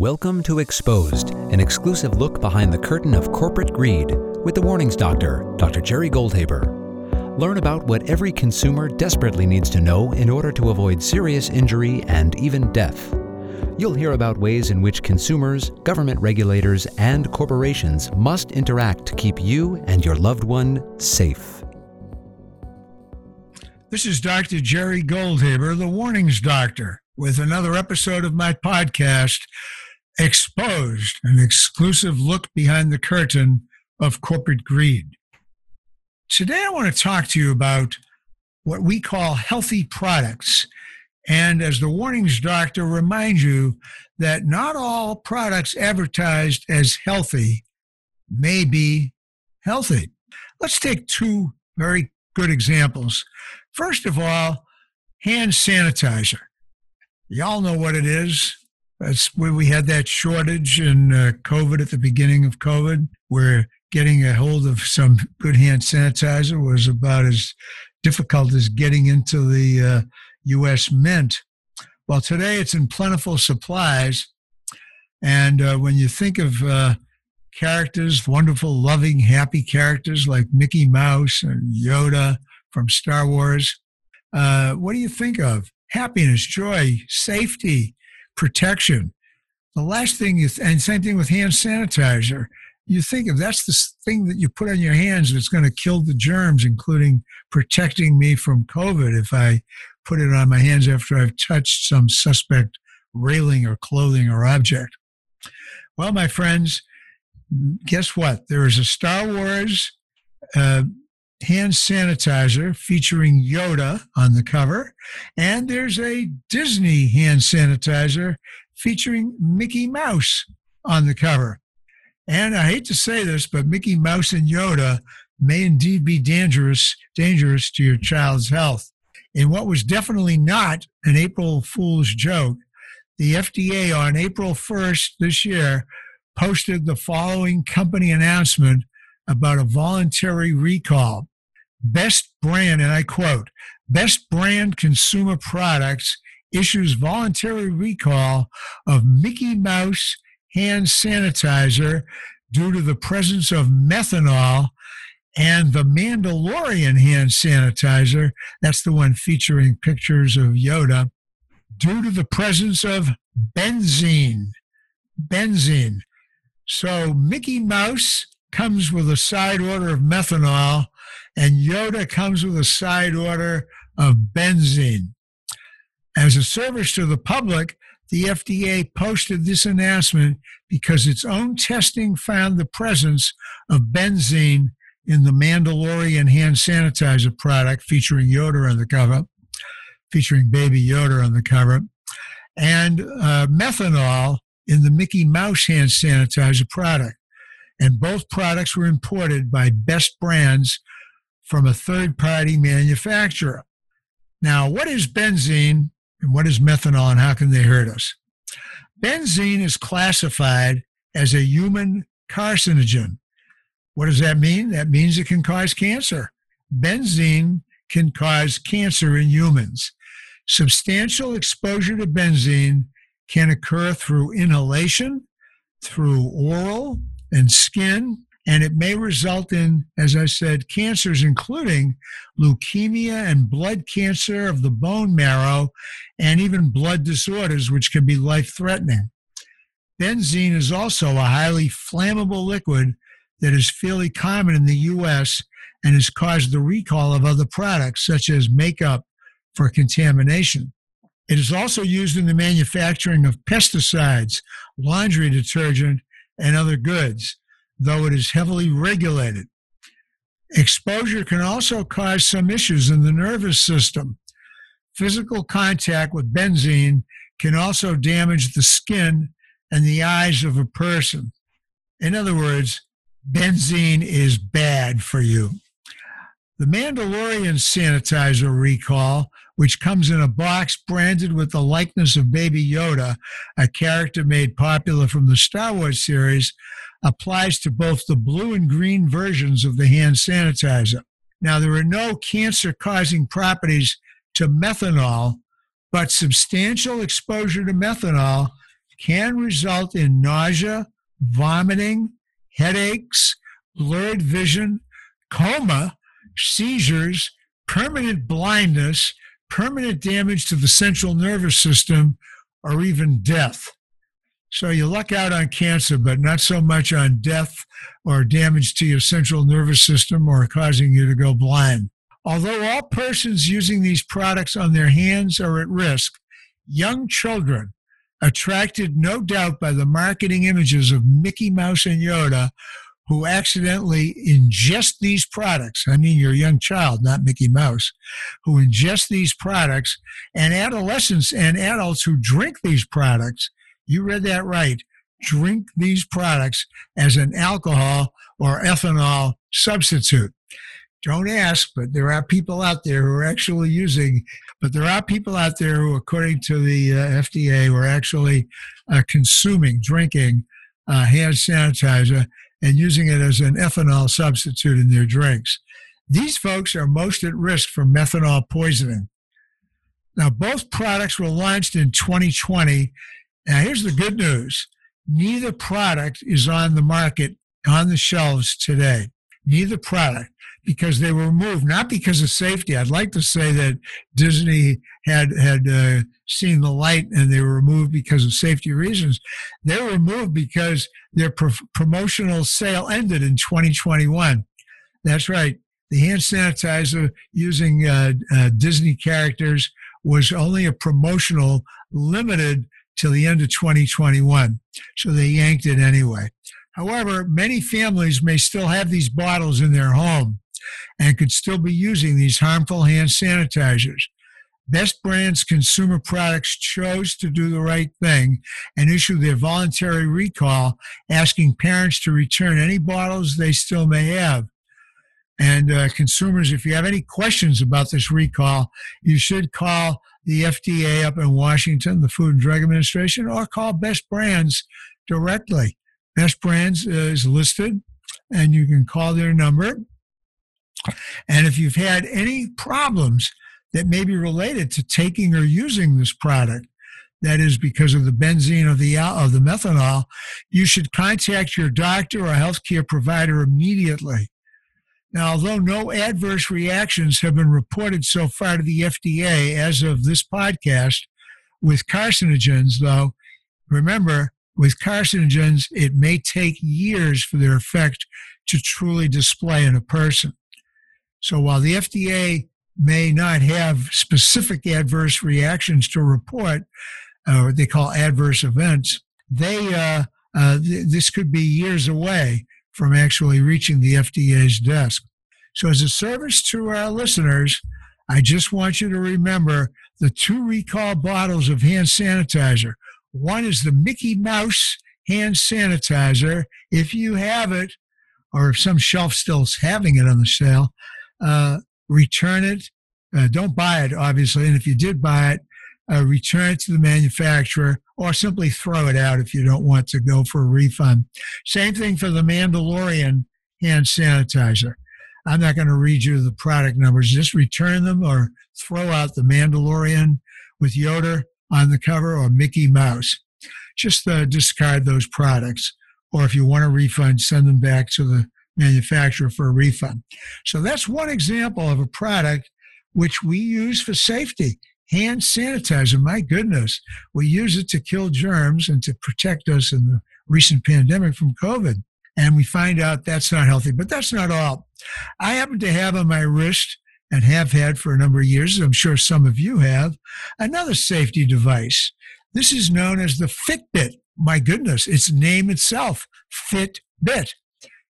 Welcome to Exposed, an exclusive look behind the curtain of corporate greed with the Warnings Doctor, Dr. Jerry Goldhaber. Learn about what every consumer desperately needs to know in order to avoid serious injury and even death. You'll hear about ways in which consumers, government regulators, and corporations must interact to keep you and your loved one safe. This is Dr. Jerry Goldhaber, the Warnings Doctor, with another episode of my podcast, Exposed, an exclusive look behind the curtain of corporate greed. Today, I want to talk to you about what we call healthy products. And as the warnings doctor, reminds you that not all products advertised as healthy may be healthy. Let's take two very good examples. First of all, hand sanitizer. Y'all know what it is. That's where we had that shortage in uh, COVID at the beginning of COVID, where getting a hold of some good hand sanitizer was about as difficult as getting into the uh, U.S. Mint. Well, today it's in plentiful supplies. And uh, when you think of uh, characters, wonderful, loving, happy characters like Mickey Mouse and Yoda from Star Wars, uh, what do you think of? Happiness, joy, safety, protection. The last thing th- and same thing with hand sanitizer, you think if that's the thing that you put on your hands that's going to kill the germs, including protecting me from COVID if I put it on my hands after I've touched some suspect railing or clothing or object. Well, my friends, guess what? There is a Star Wars uh, hand sanitizer featuring Yoda on the cover, and there's a Disney hand sanitizer featuring Mickey Mouse on the cover. And I hate to say this, but Mickey Mouse and Yoda may indeed be dangerous, dangerous to your child's health. In what was definitely not an April Fool's joke, the FDA on April 1st this year posted the following company announcement about a voluntary recall best brand, and I quote, best brand consumer products issues voluntary recall of Mickey Mouse hand sanitizer due to the presence of methanol and the Mandalorian hand sanitizer, that's the one featuring pictures of Yoda, due to the presence of benzene. Benzene. So Mickey Mouse comes with a side order of methanol and Yoda comes with a side order of benzene. As a service to the public, the FDA posted this announcement because its own testing found the presence of benzene in the Mandalorian hand sanitizer product featuring Yoda on the cover, featuring baby Yoda on the cover, and uh, methanol in the Mickey Mouse hand sanitizer product. And both products were imported by Best Brands from a third party manufacturer. Now, what is benzene and what is methanol and how can they hurt us? Benzene is classified as a human carcinogen. What does that mean? That means it can cause cancer. Benzene can cause cancer in humans. Substantial exposure to benzene can occur through inhalation, through oral and skin, and it may result in, as I said, cancers, including leukemia and blood cancer of the bone marrow, and even blood disorders, which can be life threatening. Benzene is also a highly flammable liquid that is fairly common in the U.S. and has caused the recall of other products, such as makeup, for contamination. It is also used in the manufacturing of pesticides, laundry detergent, and other goods though it is heavily regulated. Exposure can also cause some issues in the nervous system. Physical contact with benzene can also damage the skin and the eyes of a person. In other words, benzene is bad for you. The Mandalorian sanitizer recall, which comes in a box branded with the likeness of Baby Yoda, a character made popular from the Star Wars series, applies to both the blue and green versions of the hand sanitizer. Now, there are no cancer causing properties to methanol, but substantial exposure to methanol can result in nausea, vomiting, headaches, blurred vision, coma, seizures, permanent blindness, permanent damage to the central nervous system, or even death. So you luck out on cancer, but not so much on death or damage to your central nervous system or causing you to go blind. Although all persons using these products on their hands are at risk, young children, attracted no doubt by the marketing images of Mickey Mouse and Yoda, who accidentally ingest these products. I mean, your young child, not Mickey Mouse, who ingest these products, and adolescents and adults who drink these products. You read that right. Drink these products as an alcohol or ethanol substitute. Don't ask, but there are people out there who are actually using, but there are people out there who, according to the uh, FDA, who are actually uh, consuming, drinking uh, hand sanitizer and using it as an ethanol substitute in their drinks. These folks are most at risk for methanol poisoning. Now, both products were launched in 2020. Now, here's the good news neither product is on the market, on the shelves today. Neither product because they were removed, not because of safety. I'd like to say that Disney had had uh, seen the light and they were removed because of safety reasons. They were removed because their pro- promotional sale ended in 2021. That's right. The hand sanitizer using uh, uh, Disney characters was only a promotional, limited till the end of 2021. So they yanked it anyway. However, many families may still have these bottles in their home and could still be using these harmful hand sanitizers. Best Brands Consumer Products chose to do the right thing and issue their voluntary recall, asking parents to return any bottles they still may have. And uh, consumers, if you have any questions about this recall, you should call the FDA up in Washington, the Food and Drug Administration, or call Best Brands directly. Best Brands uh, is listed, and you can call their number and if you've had any problems that may be related to taking or using this product, that is because of the benzene of the of the methanol, you should contact your doctor or healthcare provider immediately. Now, although no adverse reactions have been reported so far to the FDA as of this podcast, with carcinogens, though, remember, with carcinogens, it may take years for their effect to truly display in a person. So while the FDA may not have specific adverse reactions to report, uh, or they call adverse events, they uh, uh, th- this could be years away from actually reaching the FDA's desk. So, as a service to our listeners, I just want you to remember the two recall bottles of hand sanitizer. One is the Mickey Mouse hand sanitizer. If you have it, or if some shelf still's having it on the sale, uh, return it. Uh, don't buy it, obviously. And if you did buy it, uh, return it to the manufacturer or simply throw it out if you don't want to go for a refund. Same thing for the Mandalorian hand sanitizer. I'm not going to read you the product numbers. Just return them or throw out the Mandalorian with Yoda on the cover or Mickey Mouse. Just uh, discard those products. Or if you want a refund, send them back to the manufacturer for a refund. So that's one example of a product which we use for safety. Hand sanitizer, my goodness, we use it to kill germs and to protect us in the recent pandemic from COVID. And we find out that's not healthy, but that's not all. I happen to have on my wrist and have had for a number of years, I'm sure some of you have, another safety device. This is known as the Fitbit. My goodness, its name itself, Fitbit.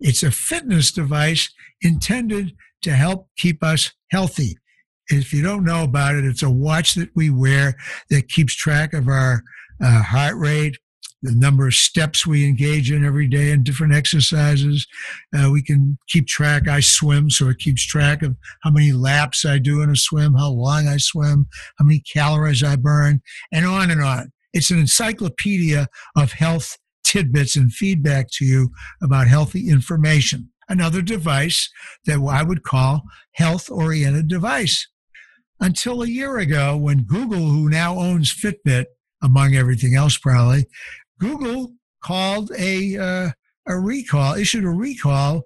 It's a fitness device intended to help keep us healthy. If you don't know about it, it's a watch that we wear that keeps track of our uh, heart rate, the number of steps we engage in every day and different exercises. Uh, we can keep track. I swim, so it keeps track of how many laps I do in a swim, how long I swim, how many calories I burn, and on and on. It's an encyclopedia of health tidbits and feedback to you about healthy information. Another device that I would call health oriented device. Until a year ago, when Google, who now owns Fitbit, among everything else, probably. Google called a uh, a recall, issued a recall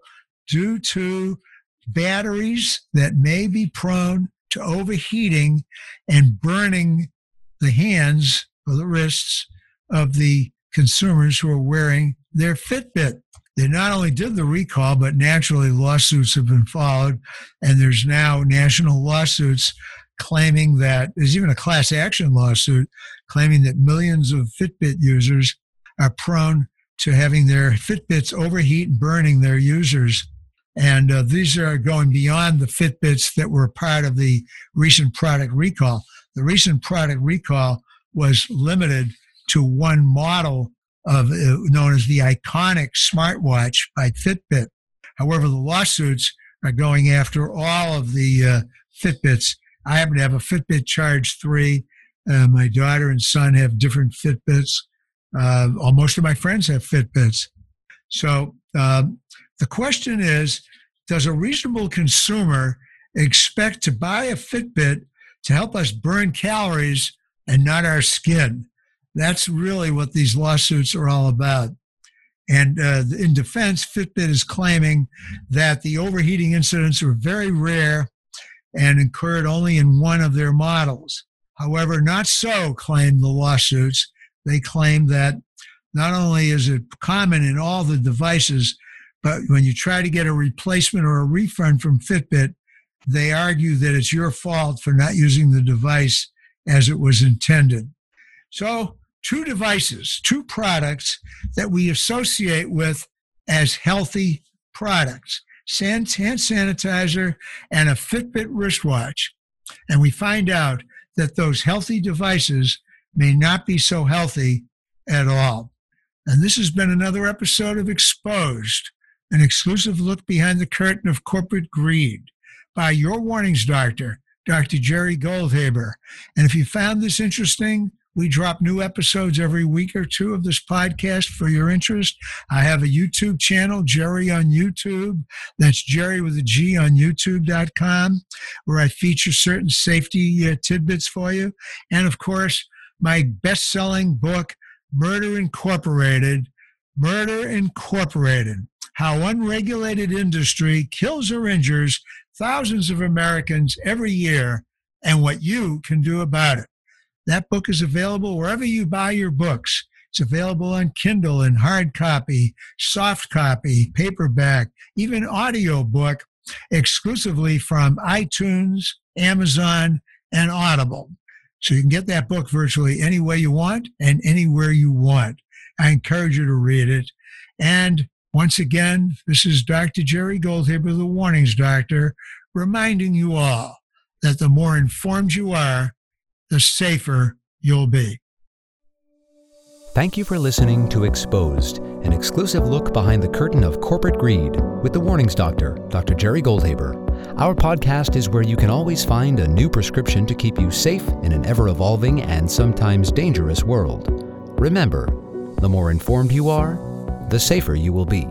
due to batteries that may be prone to overheating and burning the hands or the wrists of the consumers who are wearing their Fitbit. They not only did the recall, but naturally lawsuits have been followed, and there's now national lawsuits claiming that there's even a class action lawsuit claiming that millions of Fitbit users are prone to having their Fitbits overheat and burning their users. And uh, these are going beyond the Fitbits that were part of the recent product recall. The recent product recall was limited to one model of uh, known as the Ionic smartwatch by Fitbit. However, the lawsuits are going after all of the uh, Fitbits. I happen to have a Fitbit Charge 3. Uh, my daughter and son have different Fitbits. Uh, most of my friends have Fitbits. So um, the question is Does a reasonable consumer expect to buy a Fitbit to help us burn calories and not our skin? That's really what these lawsuits are all about. And uh, in defense, Fitbit is claiming that the overheating incidents are very rare and incurred only in one of their models. However, not so, claim the lawsuits. They claim that not only is it common in all the devices, but when you try to get a replacement or a refund from Fitbit, they argue that it's your fault for not using the device as it was intended. So, two devices, two products that we associate with as healthy products hand sanitizer and a Fitbit wristwatch. And we find out that those healthy devices may not be so healthy at all. And this has been another episode of Exposed, an exclusive look behind the curtain of corporate greed by your warnings doctor, Dr. Jerry Goldhaber. And if you found this interesting, we drop new episodes every week or two of this podcast for your interest. I have a YouTube channel, Jerry on YouTube. That's Jerry with a G on YouTube.com, where I feature certain safety uh, tidbits for you. And of course, my best selling book, Murder Incorporated. Murder Incorporated How Unregulated Industry Kills or Injures Thousands of Americans every year and what you can do about it. That book is available wherever you buy your books. It's available on Kindle and hard copy, soft copy, paperback, even audio book, exclusively from iTunes, Amazon, and Audible. So you can get that book virtually any way you want and anywhere you want. I encourage you to read it. And once again, this is Dr. Jerry Goldhaber, the Warnings Doctor, reminding you all that the more informed you are, the safer you'll be. Thank you for listening to Exposed, an exclusive look behind the curtain of corporate greed with the Warnings Doctor, Dr. Jerry Goldhaber. Our podcast is where you can always find a new prescription to keep you safe in an ever evolving and sometimes dangerous world. Remember, the more informed you are, the safer you will be.